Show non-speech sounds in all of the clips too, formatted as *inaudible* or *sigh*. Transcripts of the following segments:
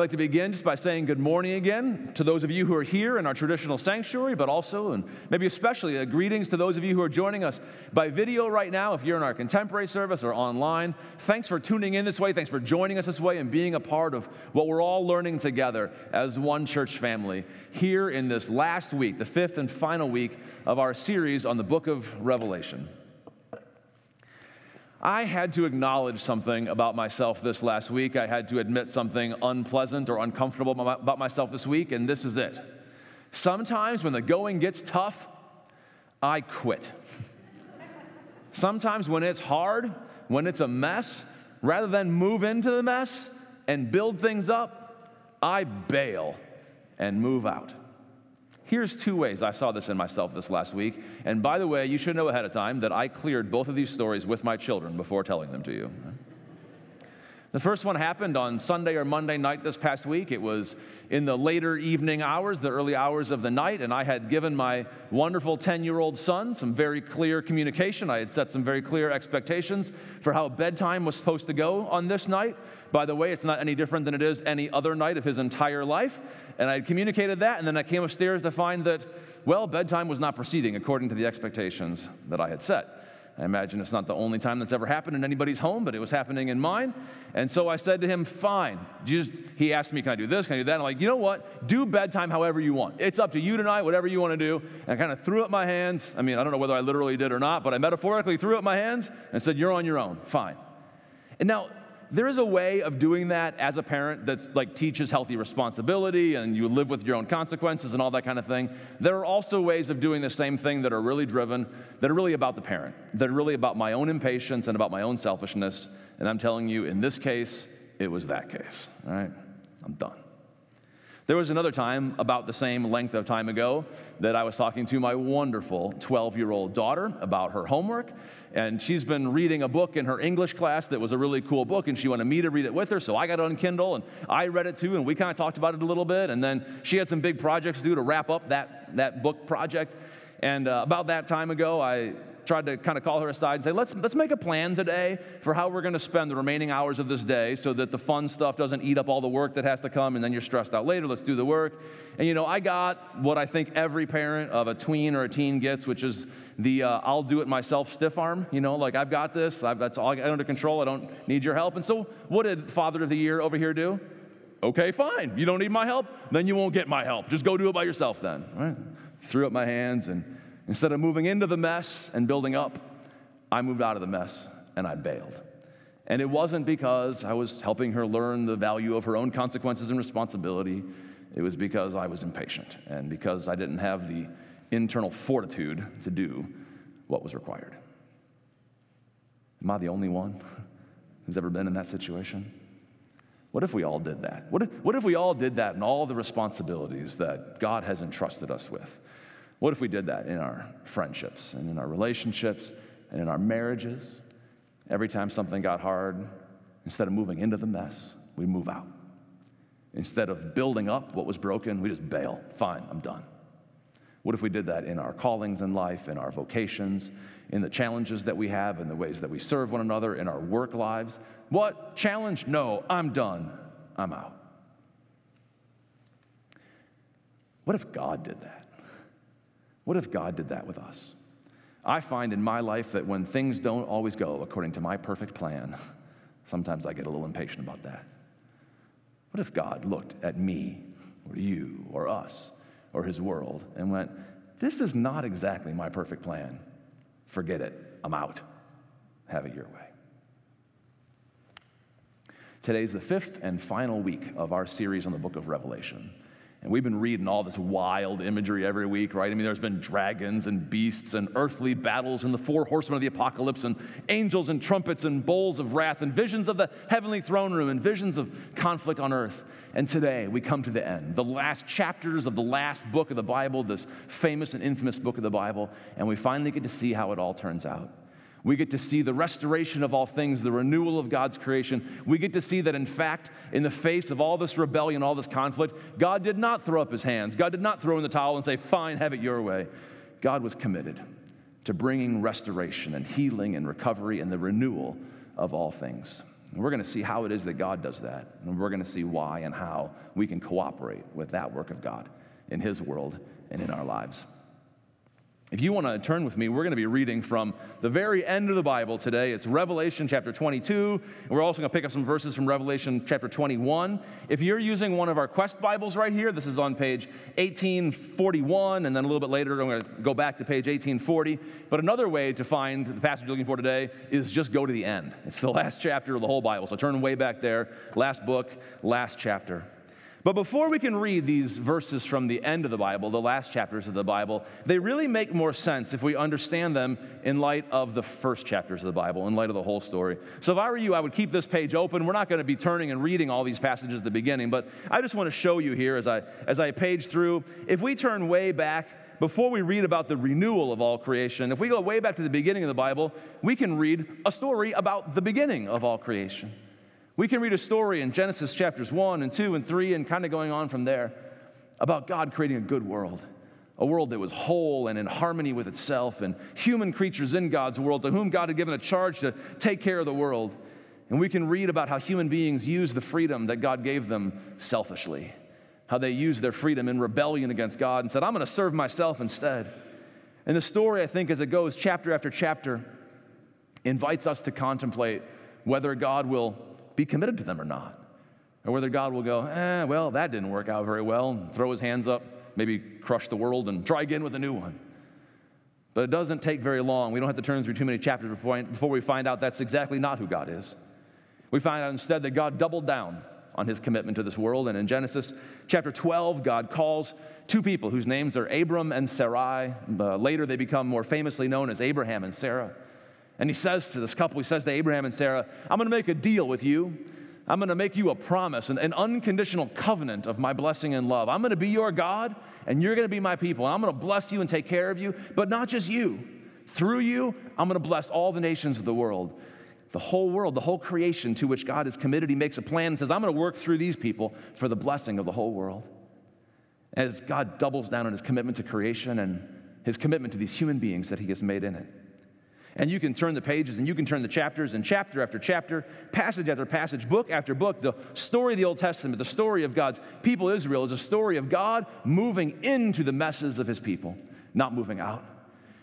like to begin just by saying good morning again to those of you who are here in our traditional sanctuary, but also, and maybe especially, uh, greetings to those of you who are joining us by video right now, if you're in our contemporary service or online. Thanks for tuning in this way. Thanks for joining us this way and being a part of what we're all learning together as one church family here in this last week, the fifth and final week of our series on the book of Revelation. I had to acknowledge something about myself this last week. I had to admit something unpleasant or uncomfortable about myself this week, and this is it. Sometimes when the going gets tough, I quit. Sometimes when it's hard, when it's a mess, rather than move into the mess and build things up, I bail and move out. Here's two ways I saw this in myself this last week. And by the way, you should know ahead of time that I cleared both of these stories with my children before telling them to you. The first one happened on Sunday or Monday night this past week. It was in the later evening hours, the early hours of the night, and I had given my wonderful 10 year old son some very clear communication. I had set some very clear expectations for how bedtime was supposed to go on this night. By the way, it's not any different than it is any other night of his entire life. And I had communicated that, and then I came upstairs to find that, well, bedtime was not proceeding according to the expectations that I had set. I imagine it's not the only time that's ever happened in anybody's home, but it was happening in mine. And so I said to him, Fine. Just, he asked me, Can I do this? Can I do that? I'm like, You know what? Do bedtime however you want. It's up to you tonight, whatever you want to do. And I kind of threw up my hands. I mean, I don't know whether I literally did or not, but I metaphorically threw up my hands and said, You're on your own. Fine. And now, there is a way of doing that as a parent that's like teaches healthy responsibility and you live with your own consequences and all that kind of thing. There are also ways of doing the same thing that are really driven, that are really about the parent, that are really about my own impatience and about my own selfishness. And I'm telling you, in this case, it was that case. All right? I'm done. There was another time, about the same length of time ago, that I was talking to my wonderful 12 year old daughter about her homework. And she's been reading a book in her English class that was a really cool book, and she wanted me to read it with her. So I got it on Kindle and I read it too, and we kind of talked about it a little bit. And then she had some big projects do to wrap up that, that book project. And uh, about that time ago, I tried to kind of call her aside and say, let's, let's make a plan today for how we're going to spend the remaining hours of this day so that the fun stuff doesn't eat up all the work that has to come and then you're stressed out later. Let's do the work. And you know, I got what I think every parent of a tween or a teen gets, which is the uh, I'll do it myself stiff arm. You know, like I've got this, I've, that's all I got under control, I don't need your help. And so, what did Father of the Year over here do? Okay, fine. You don't need my help? Then you won't get my help. Just go do it by yourself then. Right? Threw up my hands and Instead of moving into the mess and building up, I moved out of the mess and I bailed. And it wasn't because I was helping her learn the value of her own consequences and responsibility. It was because I was impatient and because I didn't have the internal fortitude to do what was required. Am I the only one *laughs* who's ever been in that situation? What if we all did that? What if, what if we all did that and all the responsibilities that God has entrusted us with? What if we did that in our friendships and in our relationships and in our marriages? Every time something got hard, instead of moving into the mess, we move out. Instead of building up what was broken, we just bail. Fine, I'm done. What if we did that in our callings in life, in our vocations, in the challenges that we have, in the ways that we serve one another, in our work lives? What? Challenge? No, I'm done. I'm out. What if God did that? What if God did that with us? I find in my life that when things don't always go according to my perfect plan, *laughs* sometimes I get a little impatient about that. What if God looked at me or you or us or his world and went, This is not exactly my perfect plan. Forget it. I'm out. Have it your way. Today's the fifth and final week of our series on the book of Revelation. And we've been reading all this wild imagery every week, right? I mean, there's been dragons and beasts and earthly battles and the four horsemen of the apocalypse and angels and trumpets and bowls of wrath and visions of the heavenly throne room and visions of conflict on earth. And today we come to the end, the last chapters of the last book of the Bible, this famous and infamous book of the Bible, and we finally get to see how it all turns out. We get to see the restoration of all things, the renewal of God's creation. We get to see that, in fact, in the face of all this rebellion, all this conflict, God did not throw up his hands. God did not throw in the towel and say, Fine, have it your way. God was committed to bringing restoration and healing and recovery and the renewal of all things. And we're going to see how it is that God does that. And we're going to see why and how we can cooperate with that work of God in His world and in our lives. If you want to turn with me, we're going to be reading from the very end of the Bible today. It's Revelation chapter 22. And we're also going to pick up some verses from Revelation chapter 21. If you're using one of our Quest Bibles right here, this is on page 1841. And then a little bit later, I'm going to go back to page 1840. But another way to find the passage you're looking for today is just go to the end. It's the last chapter of the whole Bible. So turn way back there. Last book, last chapter. But before we can read these verses from the end of the Bible, the last chapters of the Bible, they really make more sense if we understand them in light of the first chapters of the Bible, in light of the whole story. So if I were you, I would keep this page open. We're not going to be turning and reading all these passages at the beginning, but I just want to show you here as I, as I page through. If we turn way back, before we read about the renewal of all creation, if we go way back to the beginning of the Bible, we can read a story about the beginning of all creation. We can read a story in Genesis chapters 1 and 2 and 3 and kind of going on from there about God creating a good world, a world that was whole and in harmony with itself, and human creatures in God's world to whom God had given a charge to take care of the world. And we can read about how human beings use the freedom that God gave them selfishly, how they used their freedom in rebellion against God and said, I'm going to serve myself instead. And the story, I think, as it goes chapter after chapter, invites us to contemplate whether God will be committed to them or not. Or whether God will go, eh, well, that didn't work out very well, throw his hands up, maybe crush the world and try again with a new one. But it doesn't take very long. We don't have to turn through too many chapters before, before we find out that's exactly not who God is. We find out instead that God doubled down on his commitment to this world. And in Genesis chapter 12, God calls two people whose names are Abram and Sarai. Uh, later, they become more famously known as Abraham and Sarah. And he says to this couple, he says to Abraham and Sarah, I'm going to make a deal with you. I'm going to make you a promise, an, an, unconditional covenant of my blessing and love. I'm going to be your God, and you're going to be my people. And I'm going to bless you and take care of you, but not just you. Through you, I'm going to bless all the nations of the world. The whole world, the whole creation to which God is committed. He makes a plan and says, I'm going to work through these people for the blessing of the whole world. As God doubles down on his commitment to creation and his commitment to these human beings that he has made in it. And you can turn the pages and you can turn the chapters and chapter after chapter, passage after passage, book after book. The story of the Old Testament, the story of God's people Israel, is a story of God moving into the messes of his people, not moving out.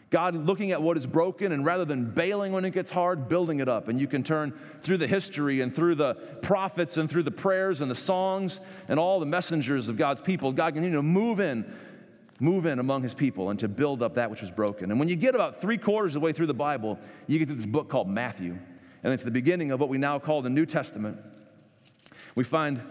God looking at what is broken and rather than bailing when it gets hard, building it up. And you can turn through the history and through the prophets and through the prayers and the songs and all the messengers of God's people. God can continue to move in move in among his people and to build up that which was broken. And when you get about three quarters of the way through the Bible, you get to this book called Matthew. And it's the beginning of what we now call the New Testament. We find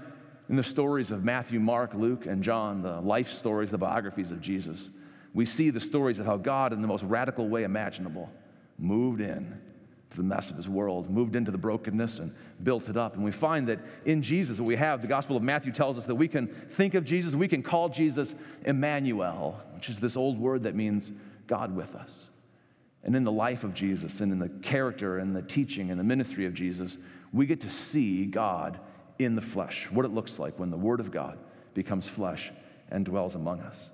in the stories of Matthew, Mark, Luke, and John, the life stories, the biographies of Jesus, we see the stories of how God, in the most radical way imaginable, moved in to the mess of his world, moved into the brokenness and built it up. And we find that in Jesus, we have the Gospel of Matthew tells us that we can think of Jesus, we can call Jesus Emmanuel, which is this old word that means God with us. And in the life of Jesus and in the character and the teaching and the ministry of Jesus, we get to see God in the flesh, what it looks like when the Word of God becomes flesh and dwells among us.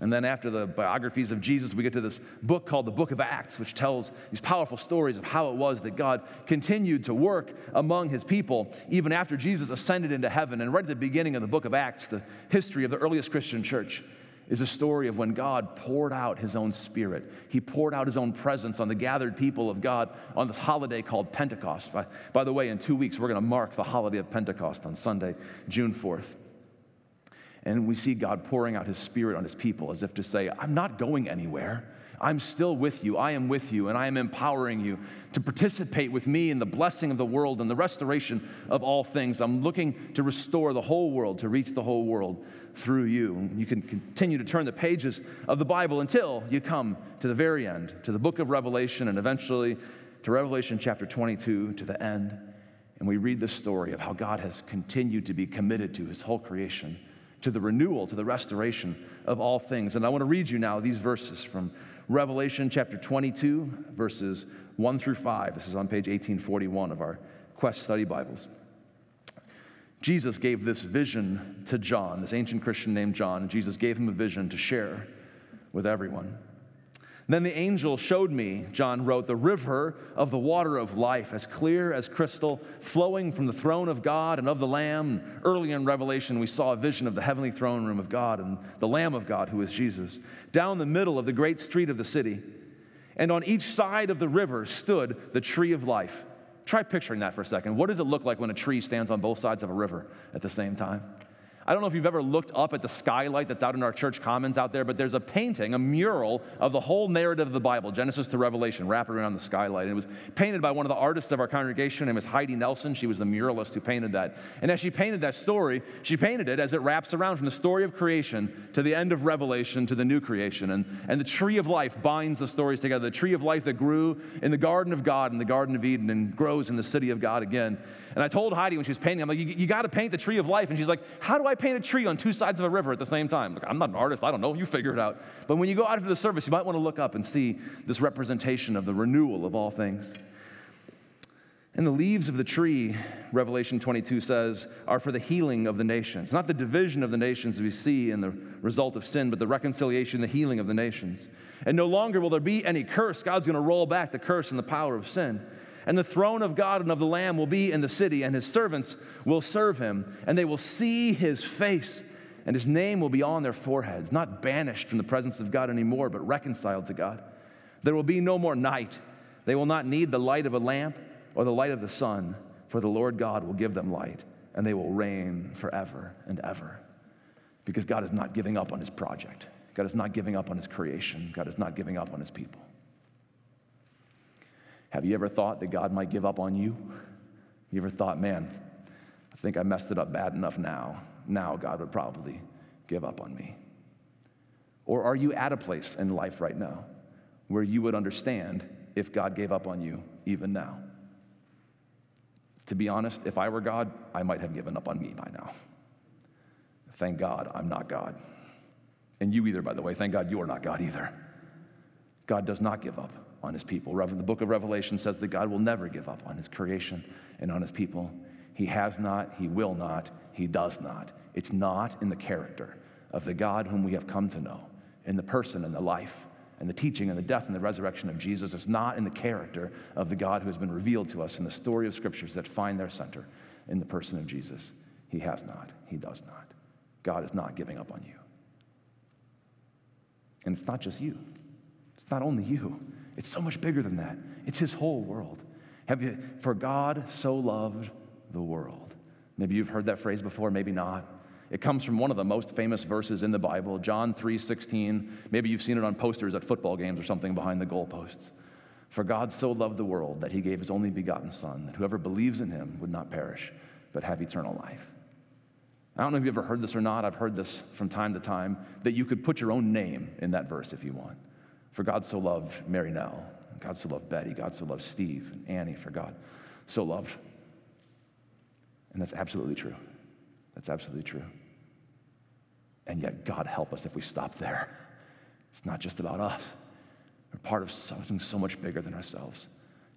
And then after the biographies of Jesus, we get to this book called the Book of Acts, which tells these powerful stories of how it was that God continued to work among his people even after Jesus ascended into heaven. And right at the beginning of the book of Acts, the history of the earliest Christian church is a story of when God poured out his own spirit. He poured out his own presence on the gathered people of God on this holiday called Pentecost. By, by the way, in two weeks, we're going to mark the holiday of Pentecost on Sunday, June 4th. And we see God pouring out his spirit on his people as if to say, I'm not going anywhere. I'm still with you. I am with you, and I am empowering you to participate with me in the blessing of the world and the restoration of all things. I'm looking to restore the whole world, to reach the whole world through you. And you can continue to turn the pages of the Bible until you come to the very end, to the book of Revelation, and eventually to Revelation chapter 22, to the end. And we read the story of how God has continued to be committed to his whole creation to the renewal, to the restoration of all things. And I want to read you now these verses from Revelation chapter 22, verses 1 through 5. This is on page 1841 of our Quest Study Bibles. Jesus gave this vision to John, this ancient Christian named John, and Jesus gave him a vision to share with everyone. Then the angel showed me, John wrote, the river of the water of life, as clear as crystal, flowing from the throne of God and of the Lamb. Earlier in Revelation, we saw a vision of the heavenly throne room of God and the Lamb of God, who is Jesus, down the middle of the great street of the city. And on each side of the river stood the tree of life. Try picturing that for a second. What does it look like when a tree stands on both sides of a river at the same time? I don't know if you've ever looked up at the skylight that's out in our church commons out there, but there's a painting, a mural of the whole narrative of the Bible, Genesis to Revelation, wrapped around the skylight. And it was painted by one of the artists of our congregation. Her name is Heidi Nelson. She was the muralist who painted that. And as she painted that story, she painted it as it wraps around from the story of creation to the end of Revelation to the new creation. And, and the tree of life binds the stories together. The tree of life that grew in the garden of God, in the Garden of Eden, and grows in the city of God again. And I told Heidi when she was painting, I'm like, you, you got to paint the tree of life. And she's like, how do I paint a tree on two sides of a river at the same time? I'm not an artist. I don't know. You figure it out. But when you go out into the service, you might want to look up and see this representation of the renewal of all things. And the leaves of the tree, Revelation 22 says, are for the healing of the nations. Not the division of the nations we see in the result of sin, but the reconciliation, the healing of the nations. And no longer will there be any curse. God's going to roll back the curse and the power of sin. And the throne of God and of the Lamb will be in the city, and his servants will serve him, and they will see his face, and his name will be on their foreheads, not banished from the presence of God anymore, but reconciled to God. There will be no more night. They will not need the light of a lamp or the light of the sun, for the Lord God will give them light, and they will reign forever and ever. Because God is not giving up on his project, God is not giving up on his creation, God is not giving up on his people. Have you ever thought that God might give up on you? You ever thought, man, I think I messed it up bad enough now. Now God would probably give up on me. Or are you at a place in life right now where you would understand if God gave up on you even now? To be honest, if I were God, I might have given up on me by now. Thank God I'm not God. And you either, by the way. Thank God you are not God either. God does not give up on his people. The book of Revelation says that God will never give up on his creation and on his people. He has not, he will not, he does not. It's not in the character of the God whom we have come to know, in the person and the life and the teaching and the death and the resurrection of Jesus. It's not in the character of the God who has been revealed to us in the story of scriptures that find their center in the person of Jesus. He has not, he does not. God is not giving up on you. And it's not just you. It's not only you. It's so much bigger than that. It's his whole world. Have you, for God so loved the world. Maybe you've heard that phrase before, maybe not. It comes from one of the most famous verses in the Bible, John 3:16. Maybe you've seen it on posters at football games or something behind the goalposts. For God so loved the world that he gave his only begotten son that whoever believes in him would not perish but have eternal life. I don't know if you've ever heard this or not. I've heard this from time to time that you could put your own name in that verse if you want. For God so loved Mary Nell, God so loved Betty, God so loved Steve and Annie, for God so loved. And that's absolutely true. That's absolutely true. And yet, God help us if we stop there. It's not just about us. We're part of something so much bigger than ourselves.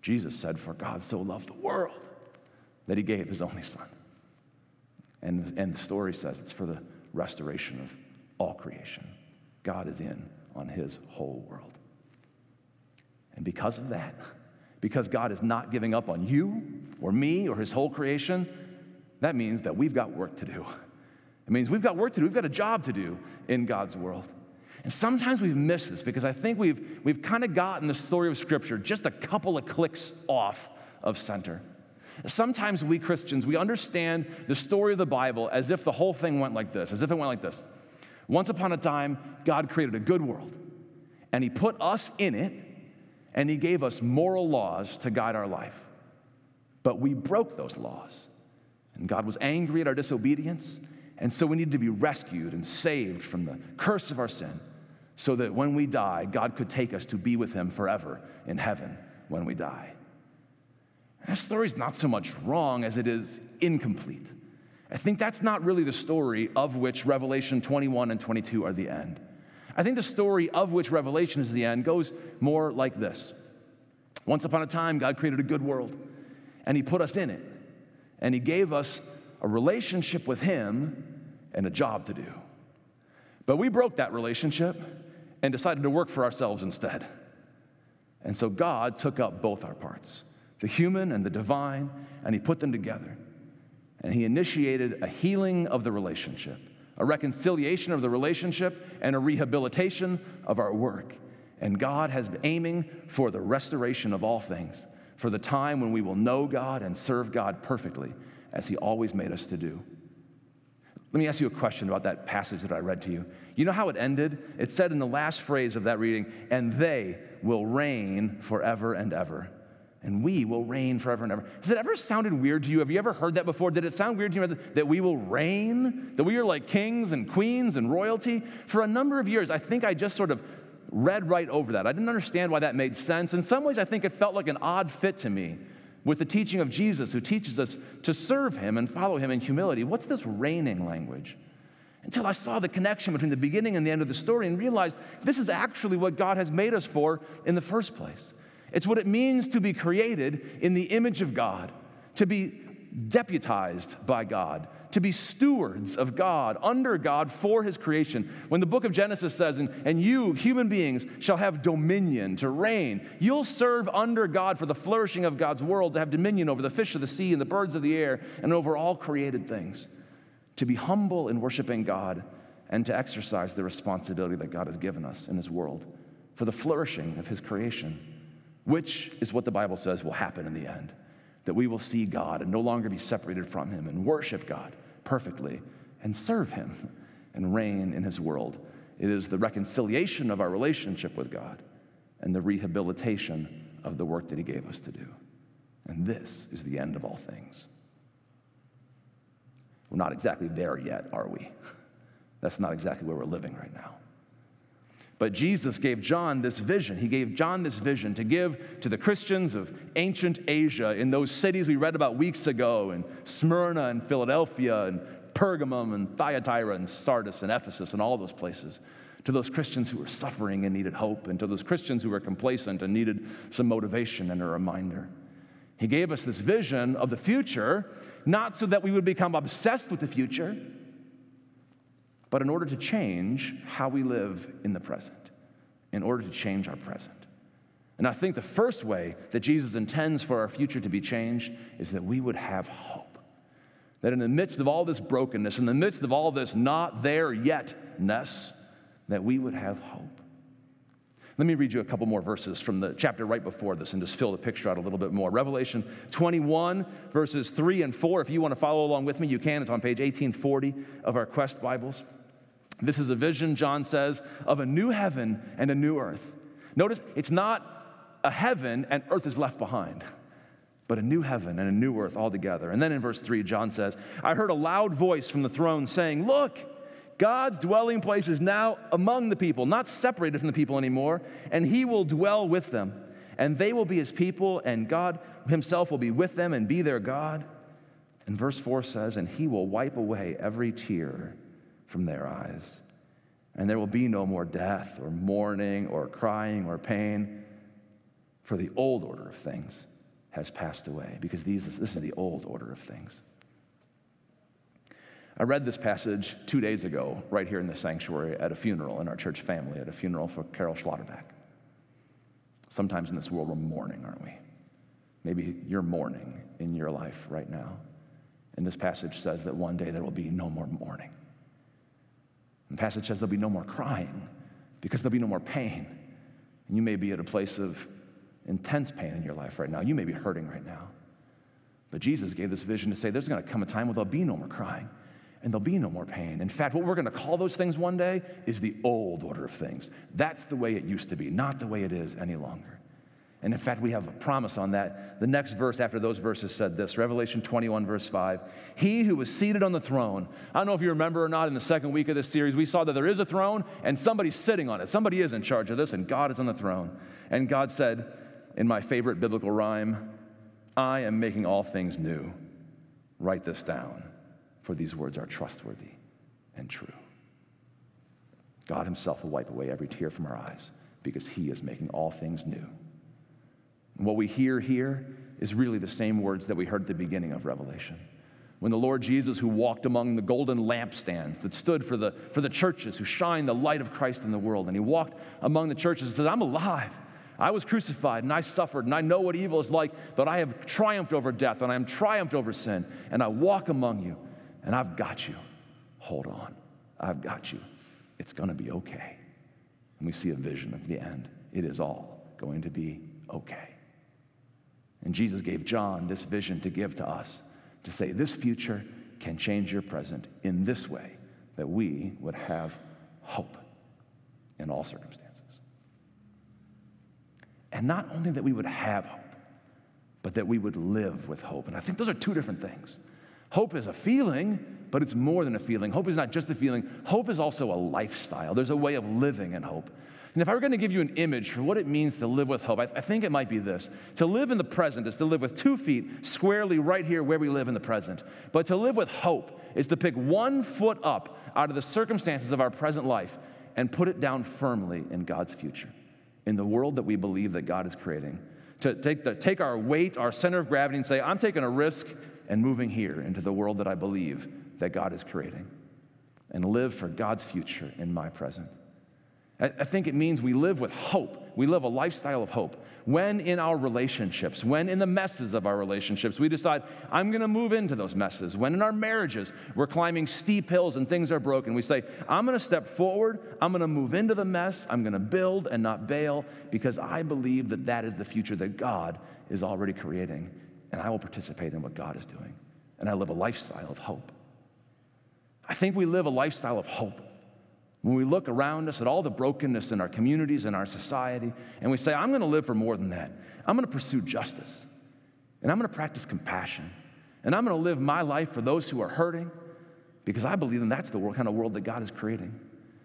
Jesus said, For God so loved the world that he gave his only son. And, and the story says it's for the restoration of all creation. God is in on his whole world. And because of that, because God is not giving up on you or me or his whole creation, that means that we've got work to do. It means we've got work to do, we've got a job to do in God's world. And sometimes we've missed this because I think we've, we've kind of gotten the story of Scripture just a couple of clicks off of center. Sometimes we Christians, we understand the story of the Bible as if the whole thing went like this, as if it went like this. Once upon a time, God created a good world, and He put us in it, and He gave us moral laws to guide our life. But we broke those laws, and God was angry at our disobedience, and so we needed to be rescued and saved from the curse of our sin, so that when we die, God could take us to be with Him forever in heaven when we die. And that story's not so much wrong as it is incomplete. I think that's not really the story of which Revelation 21 and 22 are the end. I think the story of which Revelation is the end goes more like this Once upon a time, God created a good world, and He put us in it, and He gave us a relationship with Him and a job to do. But we broke that relationship and decided to work for ourselves instead. And so God took up both our parts, the human and the divine, and He put them together. And He initiated a healing of the relationship, a reconciliation of the relationship, and a rehabilitation of our work. And God has been aiming for the restoration of all things, for the time when we will know God and serve God perfectly, as He always made us to do. Let me ask you a question about that passage that I read to you. You know how it ended? It said in the last phrase of that reading, and they will reign forever and ever. And we will reign forever and ever. Has it ever sounded weird to you? Have you ever heard that before? Did it sound weird to you that we will reign? That we are like kings and queens and royalty? For a number of years, I think I just sort of read right over that. I didn't understand why that made sense. In some ways, I think it felt like an odd fit to me with the teaching of Jesus, who teaches us to serve him and follow him in humility. What's this reigning language? Until I saw the connection between the beginning and the end of the story and realized this is actually what God has made us for in the first place. It's what it means to be created in the image of God, to be deputized by God, to be stewards of God, under God, for his creation. When the book of Genesis says, and, and you, human beings, shall have dominion to reign, you'll serve under God for the flourishing of God's world, to have dominion over the fish of the sea and the birds of the air, and over all created things, to be humble in worshiping God, and to exercise the responsibility that God has given us in his world for the flourishing of his creation, which is what the Bible says will happen in the end that we will see God and no longer be separated from Him and worship God perfectly and serve Him and reign in His world. It is the reconciliation of our relationship with God and the rehabilitation of the work that He gave us to do. And this is the end of all things. We're not exactly there yet, are we? *laughs* That's not exactly where we're living right now. But Jesus gave John this vision. He gave John this vision to give to the Christians of ancient Asia in those cities we read about weeks ago in Smyrna and Philadelphia and Pergamum and Thyatira and Sardis and Ephesus and all those places. To those Christians who were suffering and needed hope, and to those Christians who were complacent and needed some motivation and a reminder. He gave us this vision of the future, not so that we would become obsessed with the future but in order to change how we live in the present, in order to change our present. And I think the first way that Jesus intends for our future to be changed is that we would have hope. That in the midst of all this brokenness, in the midst of all this not there yetness, that we would have hope. Let me read you a couple more verses from the chapter right before this and just fill the picture out a little bit more. Revelation 21, verses 3 and 4. If you want to follow along with me, you can. It's on page 1840 of our Quest Bibles. This is a vision, John says, of a new heaven and a new earth. Notice it's not a heaven and earth is left behind, but a new heaven and a new earth altogether. And then in verse 3, John says, I heard a loud voice from the throne saying, Look, God's dwelling place is now among the people, not separated from the people anymore, and he will dwell with them. And they will be his people, and God himself will be with them and be their God. And verse 4 says, And he will wipe away every tear from their eyes. And there will be no more death or mourning or crying or pain, for the old order of things has passed away, because these, this is the old order of things. I read this passage two days ago, right here in the sanctuary at a funeral in our church family, at a funeral for Carol Schlotterbeck. Sometimes in this world, we're mourning, aren't we? Maybe you're mourning in your life right now. And this passage says that one day there will be no more mourning. The passage says there'll be no more crying because there'll be no more pain. And you may be at a place of intense pain in your life right now. You may be hurting right now. But Jesus gave this vision to say there's going to come a time where there'll be no more crying and there'll be no more pain. In fact, what we're going to call those things one day is the old order of things. That's the way it used to be, not the way it is any longer. And in fact, we have a promise on that. The next verse after those verses said this Revelation 21, verse 5. He who was seated on the throne. I don't know if you remember or not, in the second week of this series, we saw that there is a throne and somebody's sitting on it. Somebody is in charge of this, and God is on the throne. And God said, in my favorite biblical rhyme, I am making all things new. Write this down, for these words are trustworthy and true. God Himself will wipe away every tear from our eyes because He is making all things new. What we hear here is really the same words that we heard at the beginning of Revelation. When the Lord Jesus, who walked among the golden lampstands that stood for the, for the churches who shine the light of Christ in the world, and he walked among the churches and said, I'm alive. I was crucified and I suffered and I know what evil is like, but I have triumphed over death and I am triumphed over sin and I walk among you and I've got you. Hold on. I've got you. It's going to be okay. And we see a vision of the end. It is all going to be okay. And Jesus gave John this vision to give to us to say, this future can change your present in this way that we would have hope in all circumstances. And not only that we would have hope, but that we would live with hope. And I think those are two different things. Hope is a feeling, but it's more than a feeling. Hope is not just a feeling, hope is also a lifestyle. There's a way of living in hope. And if I were going to give you an image for what it means to live with hope, I, th- I, think it might be this. To live in the present is to live with two feet squarely right here where we live in the present. But to live with hope is to pick one foot up out of the circumstances of our present life and put it down firmly in God's future, in the world that we believe that God is creating. To take, the, take our weight, our center of gravity, and say, I'm taking a risk and moving here into the world that I believe that God is creating, and live for God's future in my present. I think it means we live with hope. We live a lifestyle of hope. When in our relationships, when in the messes of our relationships, we decide, I'm going to move into those messes. When in our marriages, we're climbing steep hills and things are broken, we say, I'm going to step forward. I'm going to move into the mess. I'm going to build and not bail because I believe that that is the future that God is already creating. And I will participate in what God is doing. And I live a lifestyle of hope. I think we live a lifestyle of hope when we look around us at all the brokenness in our communities and our society, and we say, I'm going to live for more than that. I'm going to pursue justice, and I'm going to practice compassion, and I'm going to live my life for those who are hurting, because I believe that that's the kind of world that God is creating.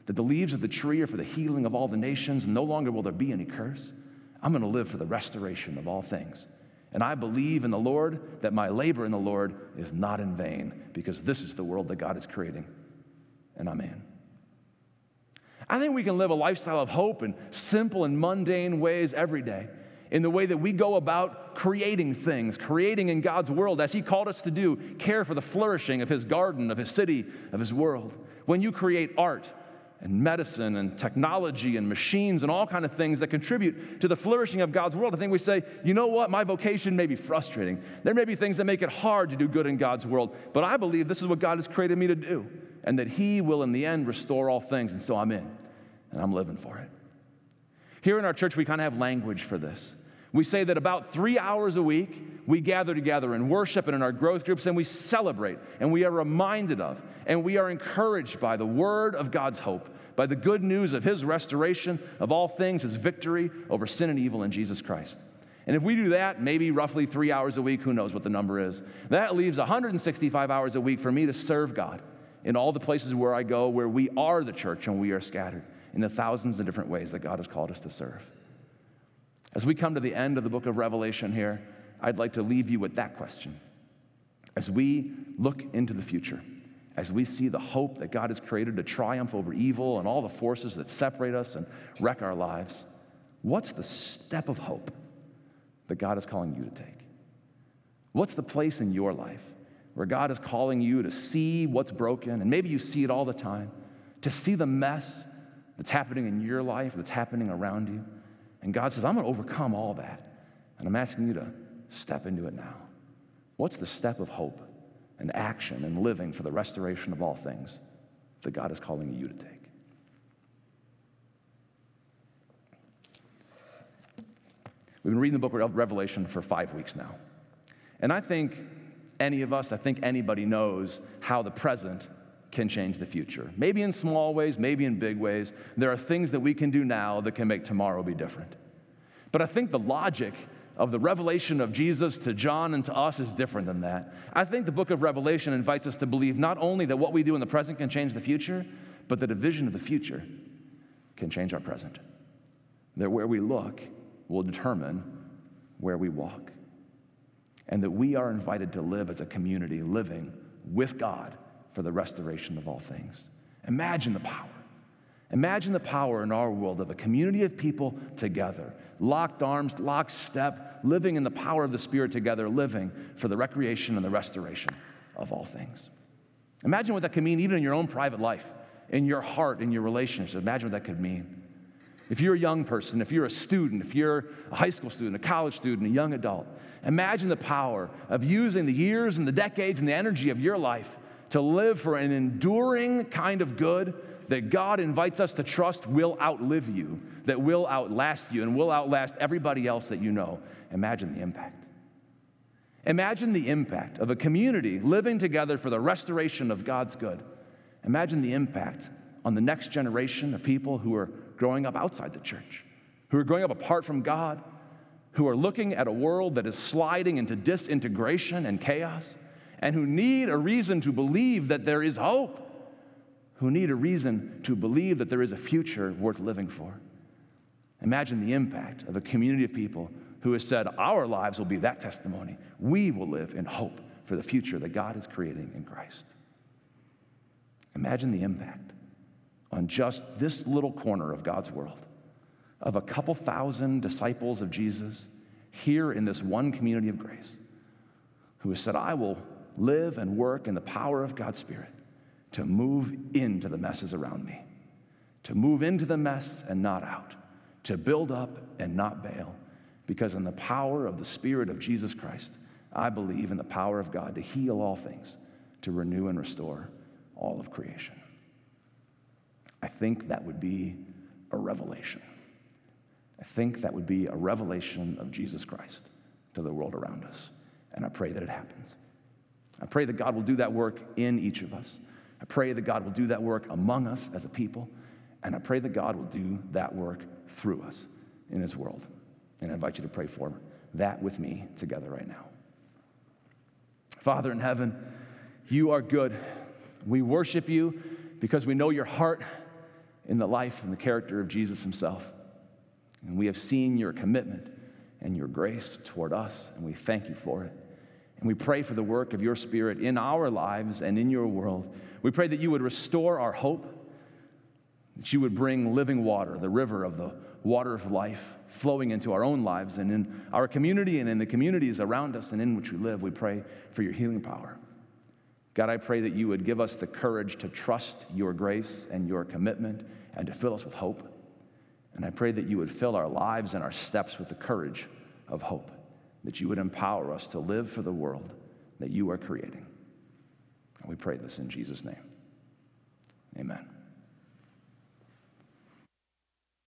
That the leaves of the tree are for the healing of all the nations, and no longer will there be any curse. I'm going to live for the restoration of all things. And I believe in the Lord that my labor in the Lord is not in vain, because this is the world that God is creating, and I'm in. I think we can live a lifestyle of hope in simple and mundane ways every day in the way that we go about creating things, creating in God's world as He called us to do, care for the flourishing of His garden, of His city, of His world. When you create art, and medicine and technology and machines and all kind of things that contribute to the flourishing of God's world. I think we say, you know what, my vocation may be frustrating. There may be things that make it hard to do good in God's world, but I believe this is what God has created me to do, and that He will in the end restore all things, and so I'm in and I'm living for it. Here in our church, we kind of have language for this. We say that about three hours a week, we gather together in worship and in our growth groups, and we celebrate, and we are reminded of, and we are encouraged by the word of God's hope, by the good news of His restoration of all things, His victory over sin and evil in Jesus Christ. And if we do that, maybe roughly three hours a week, who knows what the number is, that leaves 165 hours a week for me to serve God in all the places where I go, where we are the church and we are scattered in the thousands of different ways that God has called us to serve. As we come to the end of the book of Revelation here, I'd like to leave you with that question. As we look into the future, as we see the hope that God has created to triumph over evil and all the forces that separate us and wreck our lives, what's the step of hope that God is calling you to take? What's the place in your life where God is calling you to see what's broken, and maybe you see it all the time, to see the mess, that's happening in your life, that's happening around you. And God says, I'm going to overcome all that. And I'm asking you to step into it now. What's the step of hope and action and living for the restoration of all things that God is calling you to take? We've been reading the book of Revelation for five weeks now. And I think any of us, I think anybody knows how the present can change the future. Maybe in small ways, maybe in big ways. There are things that we can do now that can make tomorrow be different. But I think the logic of the revelation of Jesus to John and to us is different than that. I think the book of Revelation invites us to believe not only that what we do in the present can change the future, but that a vision of the future can change our present. That where we look will determine where we walk. And that we are invited to live as a community living with God for the restoration of all things. Imagine the power. Imagine the power in our world of a community of people together, locked arms, locked step, living in the power of the Spirit together, living for the recreation and the restoration of all things. Imagine what that could mean even in your own private life, in your heart, in your relationships. Imagine what that could mean. If you're a young person, if you're a student, if you're a high school student, a college student, a young adult, imagine the power of using the years and the decades and the energy of your life to live for an enduring kind of good that God invites us to trust will outlive you, that will outlast you, and will outlast everybody else that you know. Imagine the impact. Imagine the impact of a community living together for the restoration of God's good. Imagine the impact on the next generation of people who are growing up outside the church, who are growing up apart from God, who are looking at a world that is sliding into disintegration and chaos, and who need a reason to believe that there is hope, who need a reason to believe that there is a future worth living for. Imagine the impact of a community of people who has said, Our lives will be that testimony. We will live in hope for the future that God is creating in Christ. Imagine the impact on just this little corner of God's world of a couple thousand disciples of Jesus here in this one community of grace who has said, I will live and work in the power of God's Spirit to move into the messes around me, to move into the mess and not out, to build up and not bail. Because in the power of the Spirit of Jesus Christ, I believe in the power of God to heal all things, to renew and restore all of creation. I think that would be a revelation. I think that would be a revelation of Jesus Christ to the world around us. And I pray that it happens. I pray that God will do that work in each of us. I pray that God will do that work among us as a people. And I pray that God will do that work through us in His world. And I invite you to pray for that with me together right now. Father in heaven, you are good. We worship you because we know your heart in the life and the character of Jesus himself. And we have seen your commitment and your grace toward us, and we thank you for it. And we pray for the work of your Spirit in our lives and in your world. We pray that you would restore our hope, that you would bring living water, the river of the water of life, flowing into our own lives and in our community and in the communities around us and in which we live. We pray for your healing power. God, I pray that you would give us the courage to trust your grace and your commitment and to fill us with hope. And I pray that you would fill our lives and our steps with the courage of hope that you would empower us to live for the world that you are creating. And we pray this in Jesus' name. Amen.